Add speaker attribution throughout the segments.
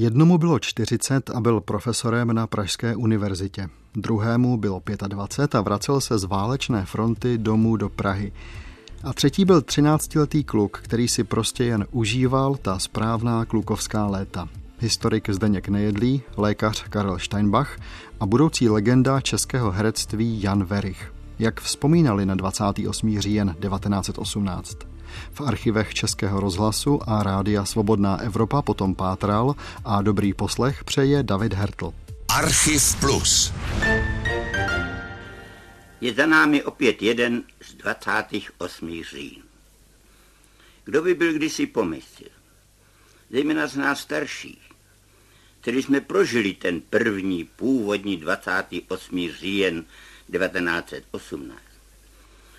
Speaker 1: Jednomu bylo 40 a byl profesorem na Pražské univerzitě. Druhému bylo 25 a vracel se z válečné fronty domů do Prahy. A třetí byl 13-letý kluk, který si prostě jen užíval ta správná klukovská léta. Historik Zdeněk Nejedlý, lékař Karel Steinbach a budoucí legenda českého herectví Jan Verich. Jak vzpomínali na 28. říjen 1918. V archivech Českého rozhlasu a Rádia Svobodná Evropa potom pátral a dobrý poslech přeje David Hertl.
Speaker 2: Archiv Plus.
Speaker 3: Je za námi opět jeden z 28. říjn. Kdo by byl kdysi pomyslel? Zejména z nás starších, kteří jsme prožili ten první původní 28. říjen 1918.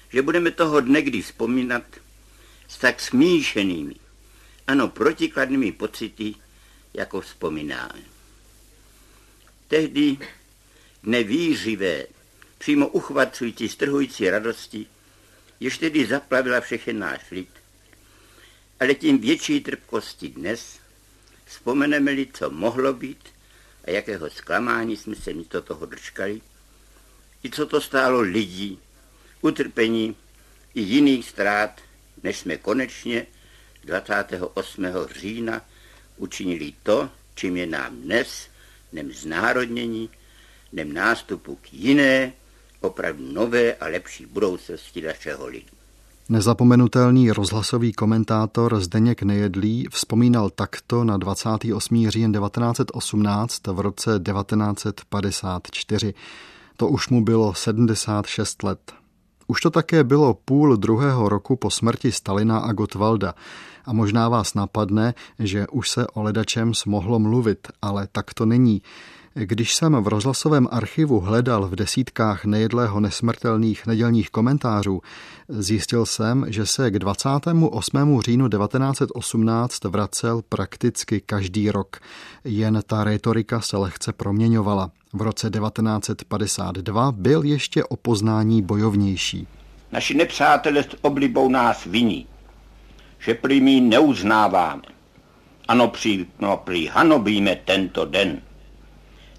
Speaker 3: Že budeme toho dne kdy vzpomínat s tak smíšenými, ano, protikladnými pocity, jako vzpomínáme. Tehdy nevířivé, přímo uchvacující, strhující radosti, jež tedy zaplavila všechny náš lid, ale tím větší trpkosti dnes, vzpomeneme-li, co mohlo být a jakého zklamání jsme se místo toho dočkali, i co to stálo lidí, utrpení i jiných ztrát, než jsme konečně 28. října učinili to, čím je nám dnes, nem znárodnění, nem nástupu k jiné, opravdu nové a lepší budoucnosti našeho lidu.
Speaker 1: Nezapomenutelný rozhlasový komentátor Zdeněk Nejedlý vzpomínal takto na 28. říjen 1918 v roce 1954. To už mu bylo 76 let. Už to také bylo půl druhého roku po smrti Stalina a Gottwalda. A možná vás napadne, že už se o ledačem mohlo mluvit, ale tak to není. Když jsem v rozhlasovém archivu hledal v desítkách nejedlého nesmrtelných nedělních komentářů, zjistil jsem, že se k 28. říjnu 1918 vracel prakticky každý rok. Jen ta retorika se lehce proměňovala. V roce 1952 byl ještě o poznání bojovnější.
Speaker 3: Naši nepřátelé s oblibou nás viní, že prý my neuznáváme. Ano, při, no, prý hanobíme tento den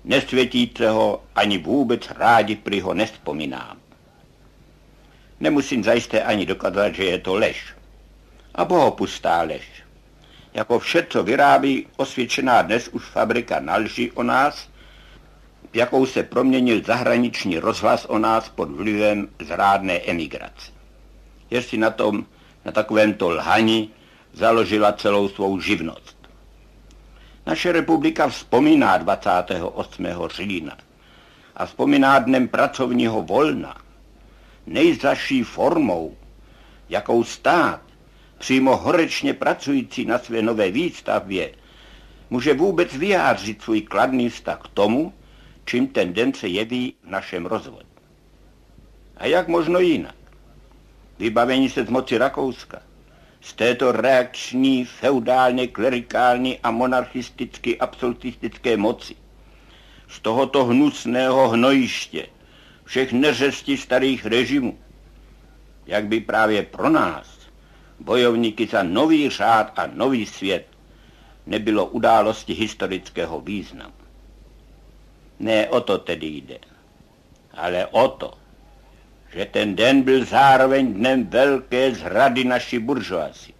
Speaker 3: nesvětíte ho ani vůbec rádi prý ho nespomínám. Nemusím zajisté ani dokazat, že je to lež. A bohopustá lež. Jako vše, co vyrábí osvědčená dnes už fabrika na lži o nás, jakou se proměnil zahraniční rozhlas o nás pod vlivem zrádné emigrace. Jestli na tom, na takovémto lhani založila celou svou živnost. Naše republika vzpomíná 28. října a vzpomíná dnem pracovního volna nejzaší formou, jakou stát, přímo horečně pracující na své nové výstavbě, může vůbec vyjádřit svůj kladný vztah k tomu, čím ten den se jeví v našem rozvoji. A jak možno jinak? Vybavení se z moci Rakouska, z této reakční, feudálně, klerikální a monarchisticky absolutistické moci, z tohoto hnusného hnojiště, všech neřesti starých režimů, jak by právě pro nás, bojovníky za nový řád a nový svět, nebylo události historického významu. Ne o to tedy jde, ale o to, že ten den byl zároveň dnem velké zrady naší buržoazy.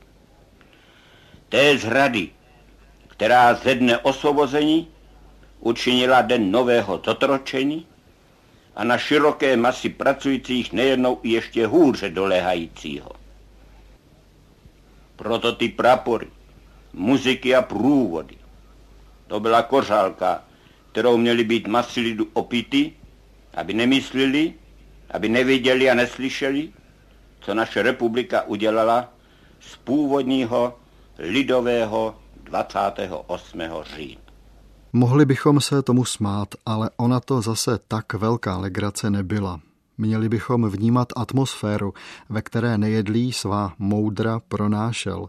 Speaker 3: Té zrady, která ze dne osvobození učinila den nového zotročení a na široké masy pracujících nejednou i ještě hůře dolehajícího. Proto ty prapory, muziky a průvody, to byla kořálka, kterou měli být masy lidu opity, aby nemyslili, aby neviděli a neslyšeli, co naše republika udělala z původního lidového 28. října.
Speaker 1: Mohli bychom se tomu smát, ale ona to zase tak velká legrace nebyla. Měli bychom vnímat atmosféru, ve které nejedlí svá moudra pronášel.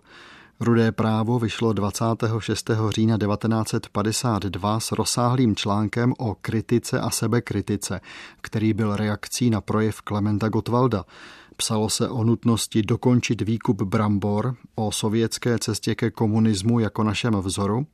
Speaker 1: Rudé právo vyšlo 26. října 1952 s rozsáhlým článkem o kritice a sebekritice, který byl reakcí na projev Klementa Gottwalda. Psalo se o nutnosti dokončit výkup brambor, o sovětské cestě ke komunismu jako našem vzoru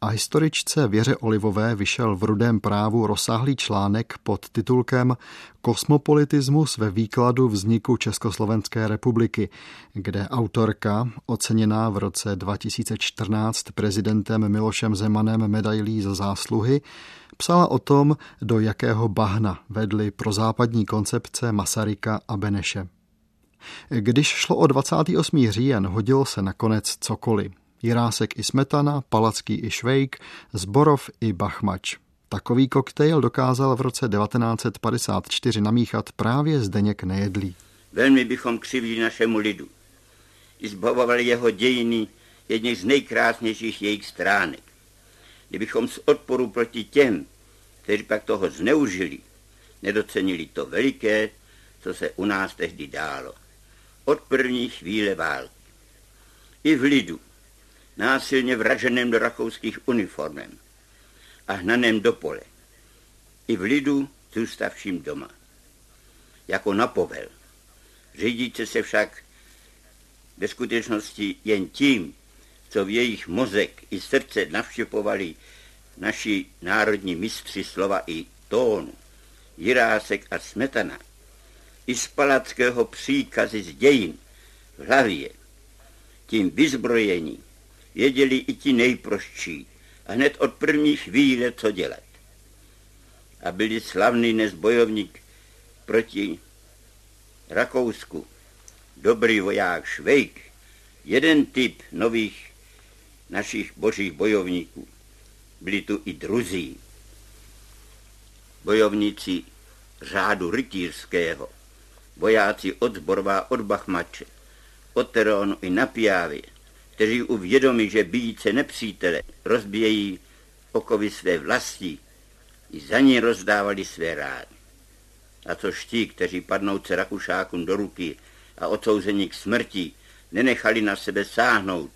Speaker 1: A historičce Věře Olivové vyšel v Rudém právu rozsáhlý článek pod titulkem Kosmopolitismus ve výkladu vzniku Československé republiky, kde autorka, oceněná v roce 2014 prezidentem Milošem Zemanem medailí za zásluhy, psala o tom, do jakého bahna vedly pro západní koncepce Masaryka a Beneše. Když šlo o 28. říjen, hodilo se nakonec cokoliv. Jirásek i Smetana, Palacký i Švejk, Zborov i Bachmač. Takový koktejl dokázal v roce 1954 namíchat právě Zdeněk Nejedlý.
Speaker 3: Velmi bychom křivili našemu lidu. Izbavovali jeho dějiny jedných z nejkrásnějších jejich stránek. Kdybychom z odporu proti těm, kteří pak toho zneužili, nedocenili to veliké, co se u nás tehdy dálo. Od první chvíle války. I v lidu, násilně vraženém do rakouských uniformem a hnaném do pole. I v lidu zůstavším doma. Jako na povel. Řídíte se však ve skutečnosti jen tím, co v jejich mozek i srdce navštěpovali naši národní mistři slova i tónu, Jirásek a Smetana, i z palackého příkazy z dějin v hlavě, tím vyzbrojení, věděli i ti nejprostší. A hned od první chvíle, co dělat. A byli slavný nezbojovník proti Rakousku, dobrý voják Švejk, jeden typ nových našich božích bojovníků. Byli tu i druzí, bojovníci řádu rytířského, vojáci od Zborova, od Bachmače, od Terónu i na Pijávě, kteří uvědomí, že bíjíce nepřítele rozbíjejí okovy své vlasti, i za ní rozdávali své rády. A což ti, kteří padnou Rakušákům do ruky a odsouzení k smrti, nenechali na sebe sáhnout,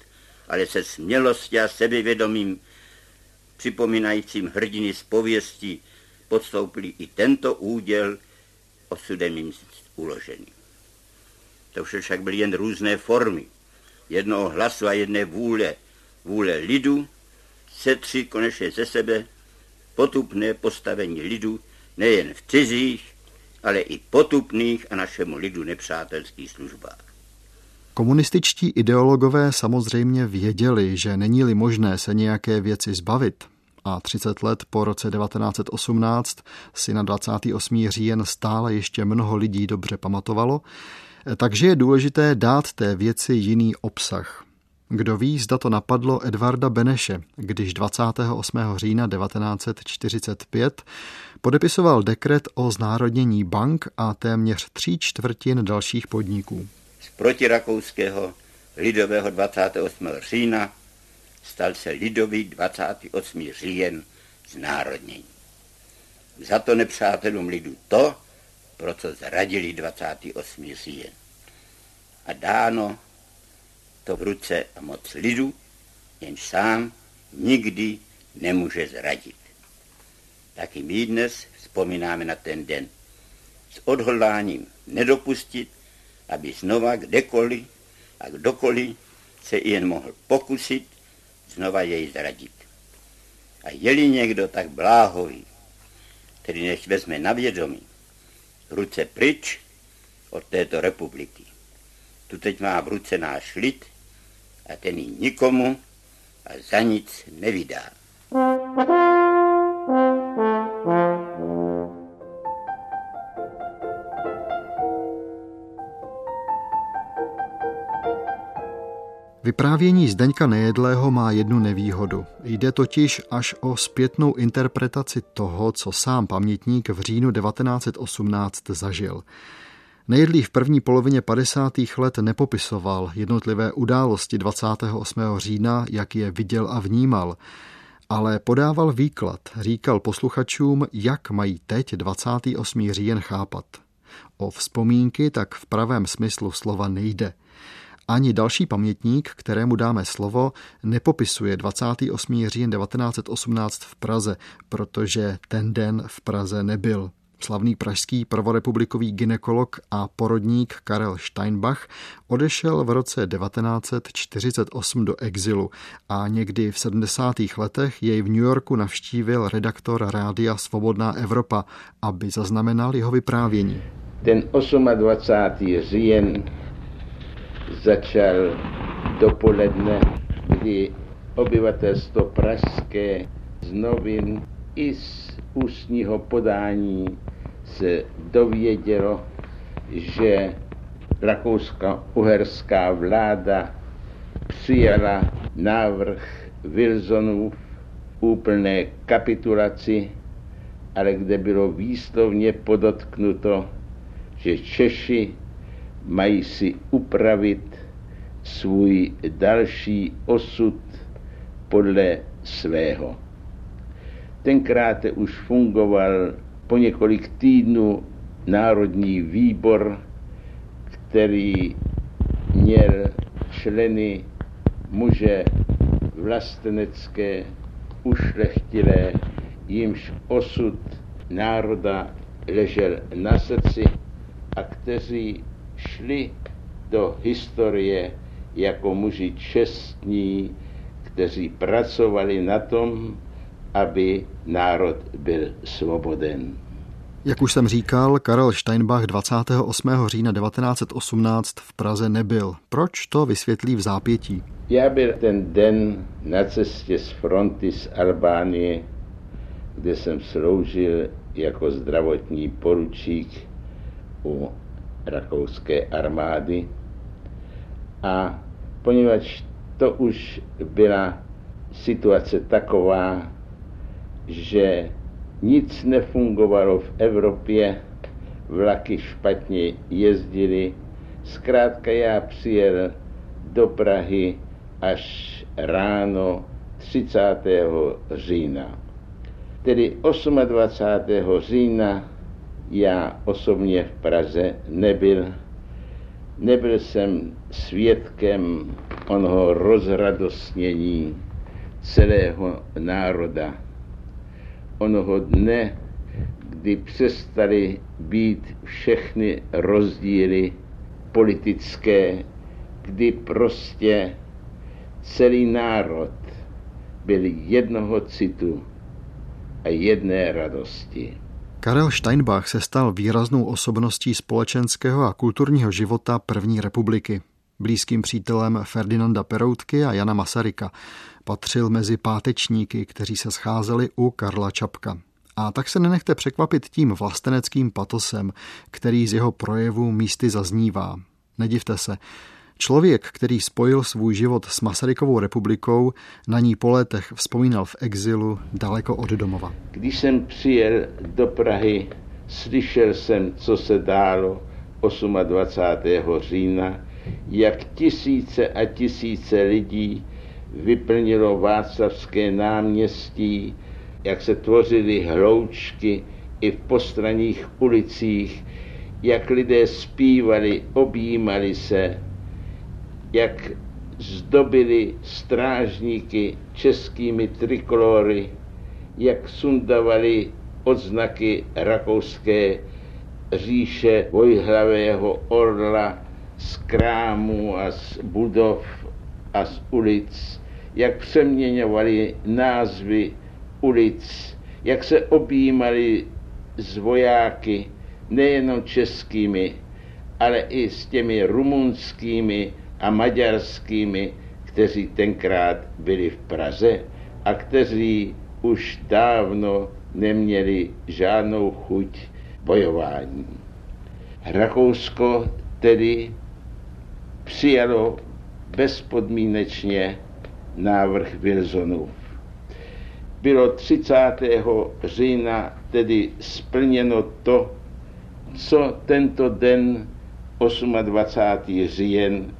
Speaker 3: ale se smělostí a sebevědomím připomínajícím hrdiny z pověsti podstoupili i tento úděl osudem jim uložený. To vše však byly jen různé formy jednoho hlasu a jedné vůle, vůle lidu, setři konečně ze sebe potupné postavení lidu nejen v cizích, ale i potupných a našemu lidu nepřátelských službách.
Speaker 1: Komunističtí ideologové samozřejmě věděli, že není-li možné se nějaké věci zbavit, a 30 let po roce 1918 si na 28. říjen stále ještě mnoho lidí dobře pamatovalo, takže je důležité dát té věci jiný obsah. Kdo ví, zda to napadlo Edvarda Beneše, když 28. října 1945 podepisoval dekret o znárodnění bank a téměř tří čtvrtin dalších podniků.
Speaker 3: Z protirakouského lidového 28. října stal se lidový 28. říjen znárodnění. Za to nepřátelům lidu to, pro co zradili 28. říjen. A dáno to v ruce a moc lidu, jenž sám nikdy nemůže zradit. Taky my dnes vzpomínáme na ten den s odhodláním nedopustit, aby znova kdekoliv a kdokoliv se jen mohl pokusit znova jej zradit. A je-li někdo tak bláhový, který než vezme na vědomí, ruce pryč od této republiky. Tu teď má v ruce náš lid a ten ji nikomu a za nic nevydá.
Speaker 1: Vyprávění Zdeňka Nejedlého má jednu nevýhodu. Jde totiž až o zpětnou interpretaci toho, co sám pamětník v říjnu 1918 zažil. Nejedlý v první polovině 50. let nepopisoval jednotlivé události 28. října, jak je viděl a vnímal, ale podával výklad, říkal posluchačům, jak mají teď 28. říjen chápat. O vzpomínky tak v pravém smyslu slova nejde – ani další pamětník, kterému dáme slovo, nepopisuje 28. říjen 1918 v Praze, protože ten den v Praze nebyl. Slavný pražský prvorepublikový ginekolog a porodník Karel Steinbach odešel v roce 1948 do exilu a někdy v 70. letech jej v New Yorku navštívil redaktor rádia Svobodná Evropa, aby zaznamenal jeho vyprávění.
Speaker 4: Ten 28. říjen začal dopoledne, kdy obyvatelstvo pražské z novin i z ústního podání se dovědělo, že rakousko-uherská vláda přijala návrh Wilsonů úplné kapitulaci, ale kde bylo výslovně podotknuto, že Češi mají si upravit svůj další osud podle svého. Tenkrát už fungoval po několik týdnů Národní výbor, který měl členy muže vlastenecké, ušlechtilé, jimž osud národa ležel na srdci a kteří šli do historie jako muži čestní, kteří pracovali na tom, aby národ byl svoboden.
Speaker 1: Jak už jsem říkal, Karel Steinbach 28. října 1918 v Praze nebyl. Proč to vysvětlí v zápětí?
Speaker 4: Já byl ten den na cestě z fronty z Albánie, kde jsem sloužil jako zdravotní poručík u rakouské armády. A poněvadž to už byla situace taková, že nic nefungovalo v Evropě, vlaky špatně jezdily. Zkrátka já přijel do Prahy až ráno 30. října. Tedy 28. října já osobně v Praze nebyl. Nebyl jsem svědkem onoho rozradostnění celého národa onoho dne, kdy přestali být všechny rozdíly politické, kdy prostě celý národ byl jednoho citu a jedné radosti.
Speaker 1: Karel Steinbach se stal výraznou osobností společenského a kulturního života první republiky. Blízkým přítelem Ferdinanda Peroutky a Jana Masaryka. Patřil mezi pátečníky, kteří se scházeli u Karla Čapka. A tak se nenechte překvapit tím vlasteneckým patosem, který z jeho projevu místy zaznívá. Nedivte se, Člověk, který spojil svůj život s Masarykovou republikou, na ní po letech vzpomínal v exilu daleko od domova.
Speaker 4: Když jsem přijel do Prahy, slyšel jsem, co se dálo 28. října, jak tisíce a tisíce lidí vyplnilo Václavské náměstí, jak se tvořily hloučky i v postranních ulicích, jak lidé zpívali, objímali se, jak zdobili strážníky českými trikolory, jak sundavali odznaky rakouské říše vojhlavého orla z krámu a z budov a z ulic jak přeměňovali názvy ulic, jak se objímali s vojáky, nejenom českými, ale i s těmi rumunskými a maďarskými, kteří tenkrát byli v Praze a kteří už dávno neměli žádnou chuť bojování. Rakousko tedy přijalo bezpodmínečně návrh Wilsonův. Bylo 30. října tedy splněno to, co tento den 28. říjen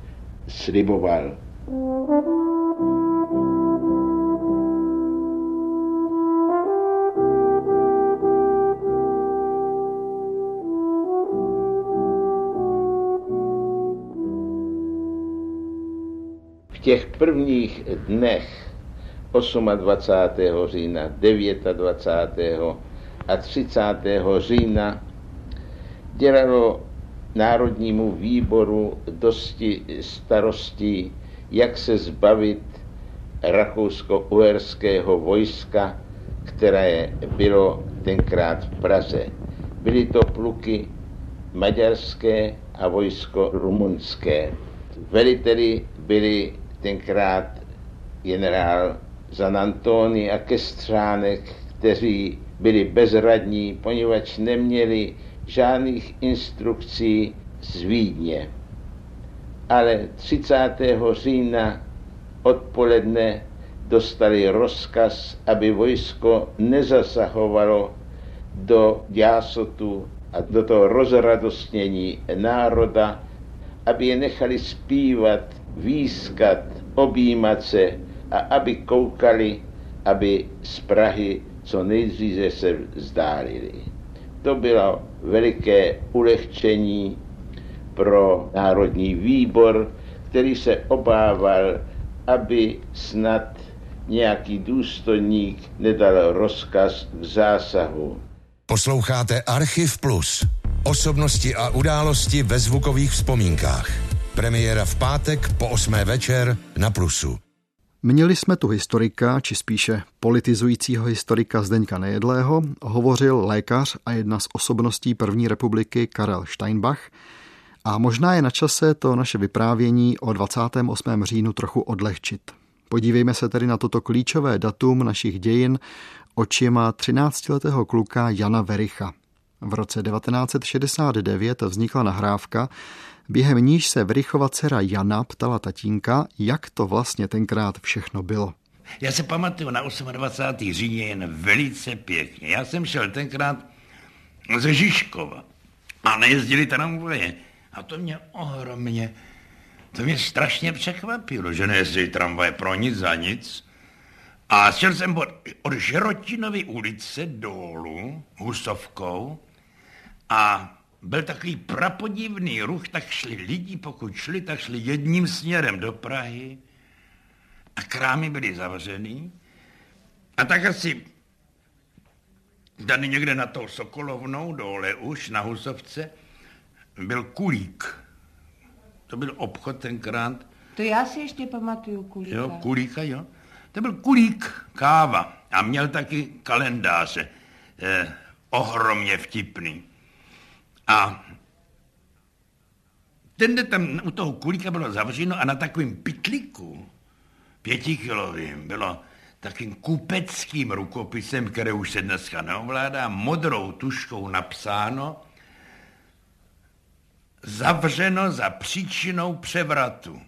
Speaker 4: sliboval. těch prvních dnech 28. října, 29. a 30. října dělalo Národnímu výboru dosti starostí, jak se zbavit rakousko-uherského vojska, které bylo tenkrát v Praze. Byly to pluky maďarské a vojsko rumunské. Veliteli byli tenkrát generál Zanantoni a Kestřánek, kteří byli bezradní, poněvadž neměli žádných instrukcí z Vídně. Ale 30. října odpoledne dostali rozkaz, aby vojsko nezasahovalo do jásotu a do toho rozradostnění národa, aby je nechali zpívat, výskat, objímat se a aby koukali, aby z Prahy co nejdříve se vzdálili. To bylo veliké ulehčení pro Národní výbor, který se obával, aby snad nějaký důstojník nedal rozkaz k zásahu.
Speaker 2: Posloucháte Archiv Plus. Osobnosti a události ve zvukových vzpomínkách. Premiéra v pátek po 8. večer na Plusu.
Speaker 1: Měli jsme tu historika, či spíše politizujícího historika Zdeňka Nejedlého, hovořil lékař a jedna z osobností první republiky Karel Steinbach a možná je na čase to naše vyprávění o 28. říjnu trochu odlehčit. Podívejme se tedy na toto klíčové datum našich dějin očima 13-letého kluka Jana Vericha. V roce 1969 vznikla nahrávka, během níž se Verichova dcera Jana ptala tatínka, jak to vlastně tenkrát všechno bylo.
Speaker 5: Já se pamatuju na 28. říjně jen velice pěkně. Já jsem šel tenkrát ze Žižkova a nejezdili tramvaje. A to mě ohromně, to mě strašně překvapilo, že nejezdili tramvaje pro nic za nic. A šel jsem od, od Žerotinovy ulice dolů, Husovkou, a byl takový prapodivný ruch, tak šli lidi, pokud šli, tak šli jedním směrem do Prahy a krámy byly zavřený. A tak asi tady někde na tou Sokolovnou dole už na Husovce byl kulík. To byl obchod tenkrát.
Speaker 6: To já si ještě pamatuju kulíka.
Speaker 5: Jo, kulíka, jo. To byl kulík, káva a měl taky kalendáře. Eh, ohromně vtipný. A ten tam u toho kulíka bylo zavřeno a na takovém pytlíku pětikilovým bylo takým kupeckým rukopisem, které už se dneska neovládá, modrou tuškou napsáno zavřeno za příčinou převratu.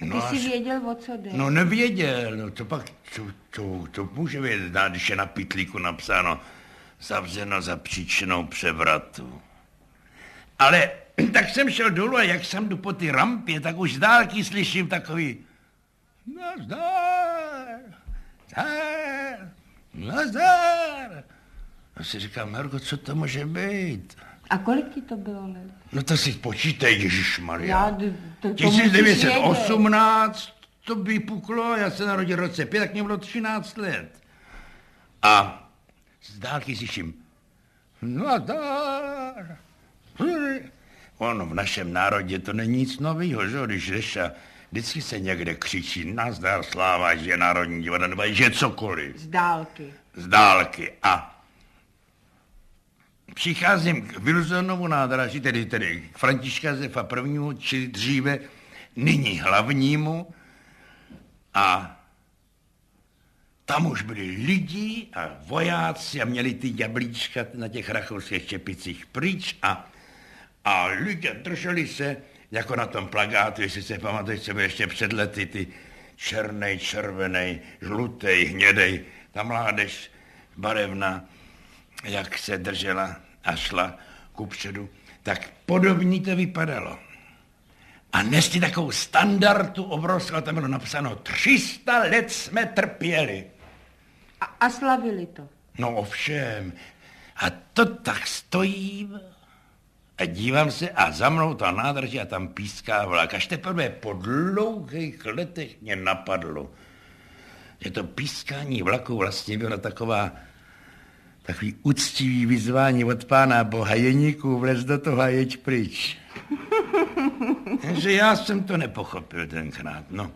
Speaker 6: No ty jsi věděl, o co jde.
Speaker 5: No nevěděl, no to pak, to, to, to může vědět, když je na pitlíku napsáno zavřeno za příčinou převratu. Ale tak jsem šel dolů a jak jsem jdu po ty rampě, tak už z dálky slyším takový nazdar, nazdar, nazdar. A si říkám, Marko, co to může být?
Speaker 6: A kolik ti to bylo let?
Speaker 5: No to si počítej, Ježišmarja.
Speaker 6: Já, to, to
Speaker 5: 1918 to vypuklo, já se narodil v roce 5, tak mě bylo 13 let. A z dálky slyším, nadar. Ono v našem národě to není nic nového, že když jdeš a vždycky se někde křičí nazdar sláva, že je národní divadlo, nebo že cokoliv.
Speaker 6: Z dálky.
Speaker 5: Z dálky. A přicházím k Wilsonovu nádraží, tedy, tedy k Františka Zefa prvnímu, či dříve nyní hlavnímu, a tam už byli lidi a vojáci a měli ty jablíčka na těch rakouských čepicích pryč a, a lidé drželi se, jako na tom plagátu, jestli se pamatuješ, co ještě před lety, ty černej, červený, žlutý, hnědej, ta mládež barevná, jak se držela a šla kupředu, tak podobně to vypadalo. A nesli takovou standardu obrovskou, tam bylo napsáno 300 let jsme trpěli.
Speaker 6: A, a slavili to.
Speaker 5: No ovšem. A to tak stojím a dívám se a za mnou ta nádrží a tam píská vlak. Až teprve po dlouhých letech mě napadlo. že to pískání vlaku vlastně bylo taková takový úctivý vyzvání od pána Boha, jeníků vlez do toho a jeď pryč. Takže já jsem to nepochopil tenkrát, no.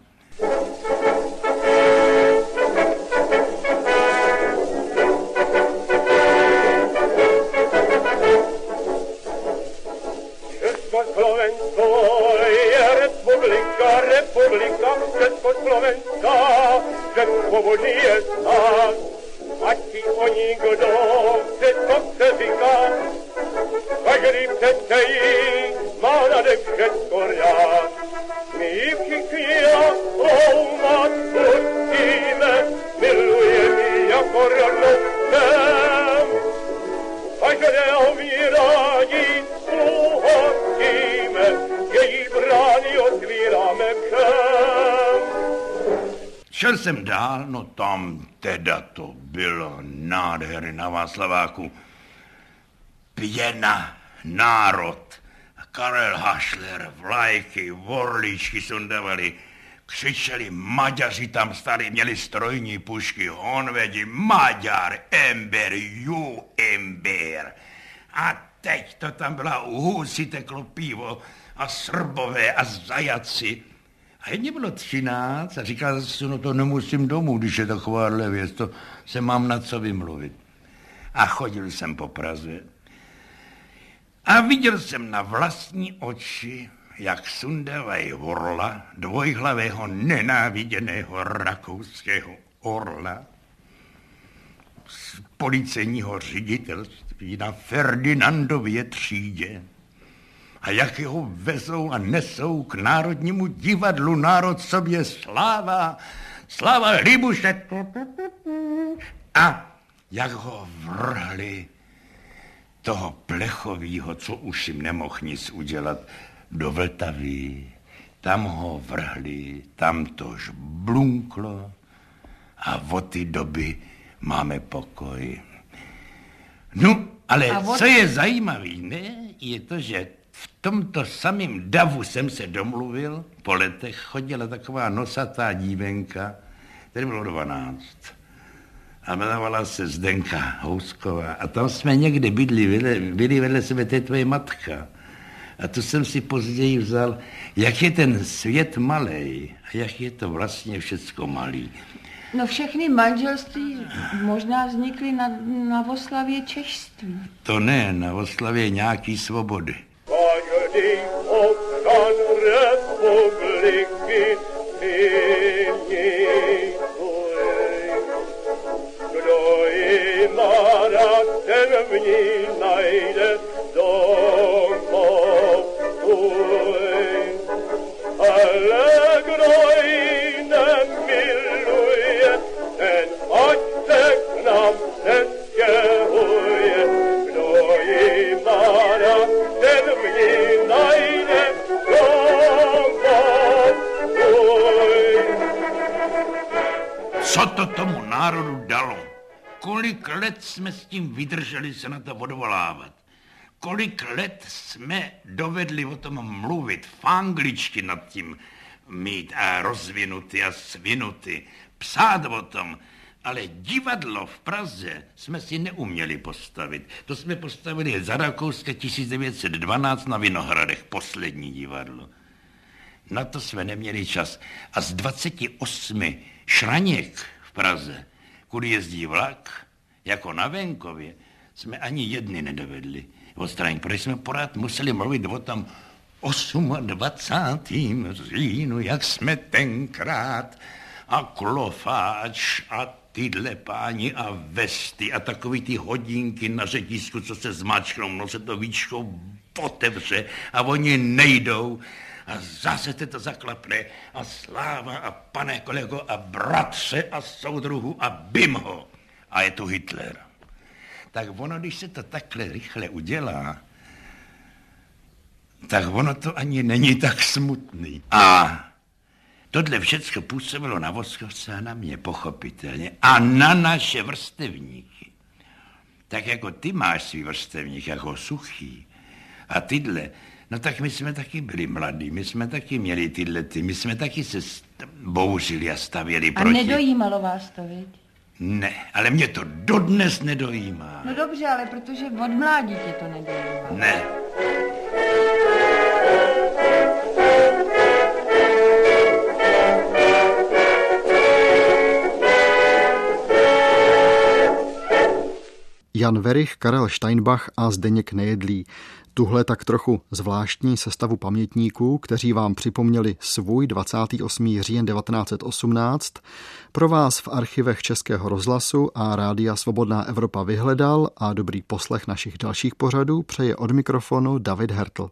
Speaker 5: Šel jsem dál, no tam teda to bylo nádherné na Václaváku. Pěna, národ, Karel Hašler, vlajky, vorlíčky sundavali, křičeli, Maďaři tam stali, měli strojní pušky, honvedi, Maďar, Ember, ju Ember. A teď to tam byla husy teklo pivo a srbové a zajaci. A jedně bylo třináct a říkal jsem, no to nemusím domů, když je takováhle věc, to se mám na co vymluvit. A chodil jsem po Praze a viděl jsem na vlastní oči, jak sundávají orla, dvojhlavého nenáviděného rakouského orla z policejního ředitelství na Ferdinandově třídě a jak ho vezou a nesou k Národnímu divadlu Národ sobě sláva, sláva Libuše a jak ho vrhli toho plechovýho, co už jim nemohl nic udělat, do Vltavy. Tam ho vrhli, tam tož blunklo a od té doby máme pokoj. No, ale od... co je zajímavé, ne, je to, že tomto samém davu jsem se domluvil, po letech chodila taková nosatá dívenka, který bylo 12 a jmenovala se Zdenka Housková. A tam jsme někde bydli, byli vedle sebe, to je tvoje matka. A to jsem si později vzal, jak je ten svět malý a jak je to vlastně všecko malý.
Speaker 6: No všechny manželství možná vznikly na, na oslavě češství.
Speaker 5: To ne, na oslavě nějaký svobody. Let jsme s tím vydrželi se na to odvolávat. Kolik let jsme dovedli o tom mluvit, v angličti nad tím mít a rozvinutý a svinutý, psát o tom, ale divadlo v Praze jsme si neuměli postavit. To jsme postavili za Rakouska 1912 na Vinohradech, poslední divadlo. Na to jsme neměli čas. A z 28 šraněk v Praze kudy jezdí vlak, jako na venkově, jsme ani jedny nedovedli odstranit, protože jsme pořád museli mluvit o tom 28. říjnu, jak jsme tenkrát a klofáč a tyhle páni a vesty a takový ty hodinky na řetisku, co se zmačknou, no se to víčko otevře a oni nejdou a zase se to zaklapne a sláva a pane kolego a bratře a soudruhu a bim ho. A je tu Hitler. Tak ono, když se to takhle rychle udělá, tak ono to ani není tak smutný. A tohle všechno působilo na Voskovce a na mě, pochopitelně. A na naše vrstevníky. Tak jako ty máš svý vrstevník jako suchý a tyhle No tak my jsme taky byli mladí, my jsme taky měli tyhle ty, my jsme taky se bouřili a stavěli
Speaker 6: a
Speaker 5: proti.
Speaker 6: A nedojímalo vás to, viď?
Speaker 5: Ne, ale mě to dodnes nedojímá.
Speaker 6: No dobře, ale protože od mládí tě to nedojímá.
Speaker 5: Ne.
Speaker 1: Jan Verich, Karel Steinbach a Zdeněk Nejedlí. Tuhle tak trochu zvláštní sestavu pamětníků, kteří vám připomněli svůj 28. říjen 1918, pro vás v archivech Českého rozhlasu a Rádia Svobodná Evropa vyhledal a dobrý poslech našich dalších pořadů přeje od mikrofonu David Hertl.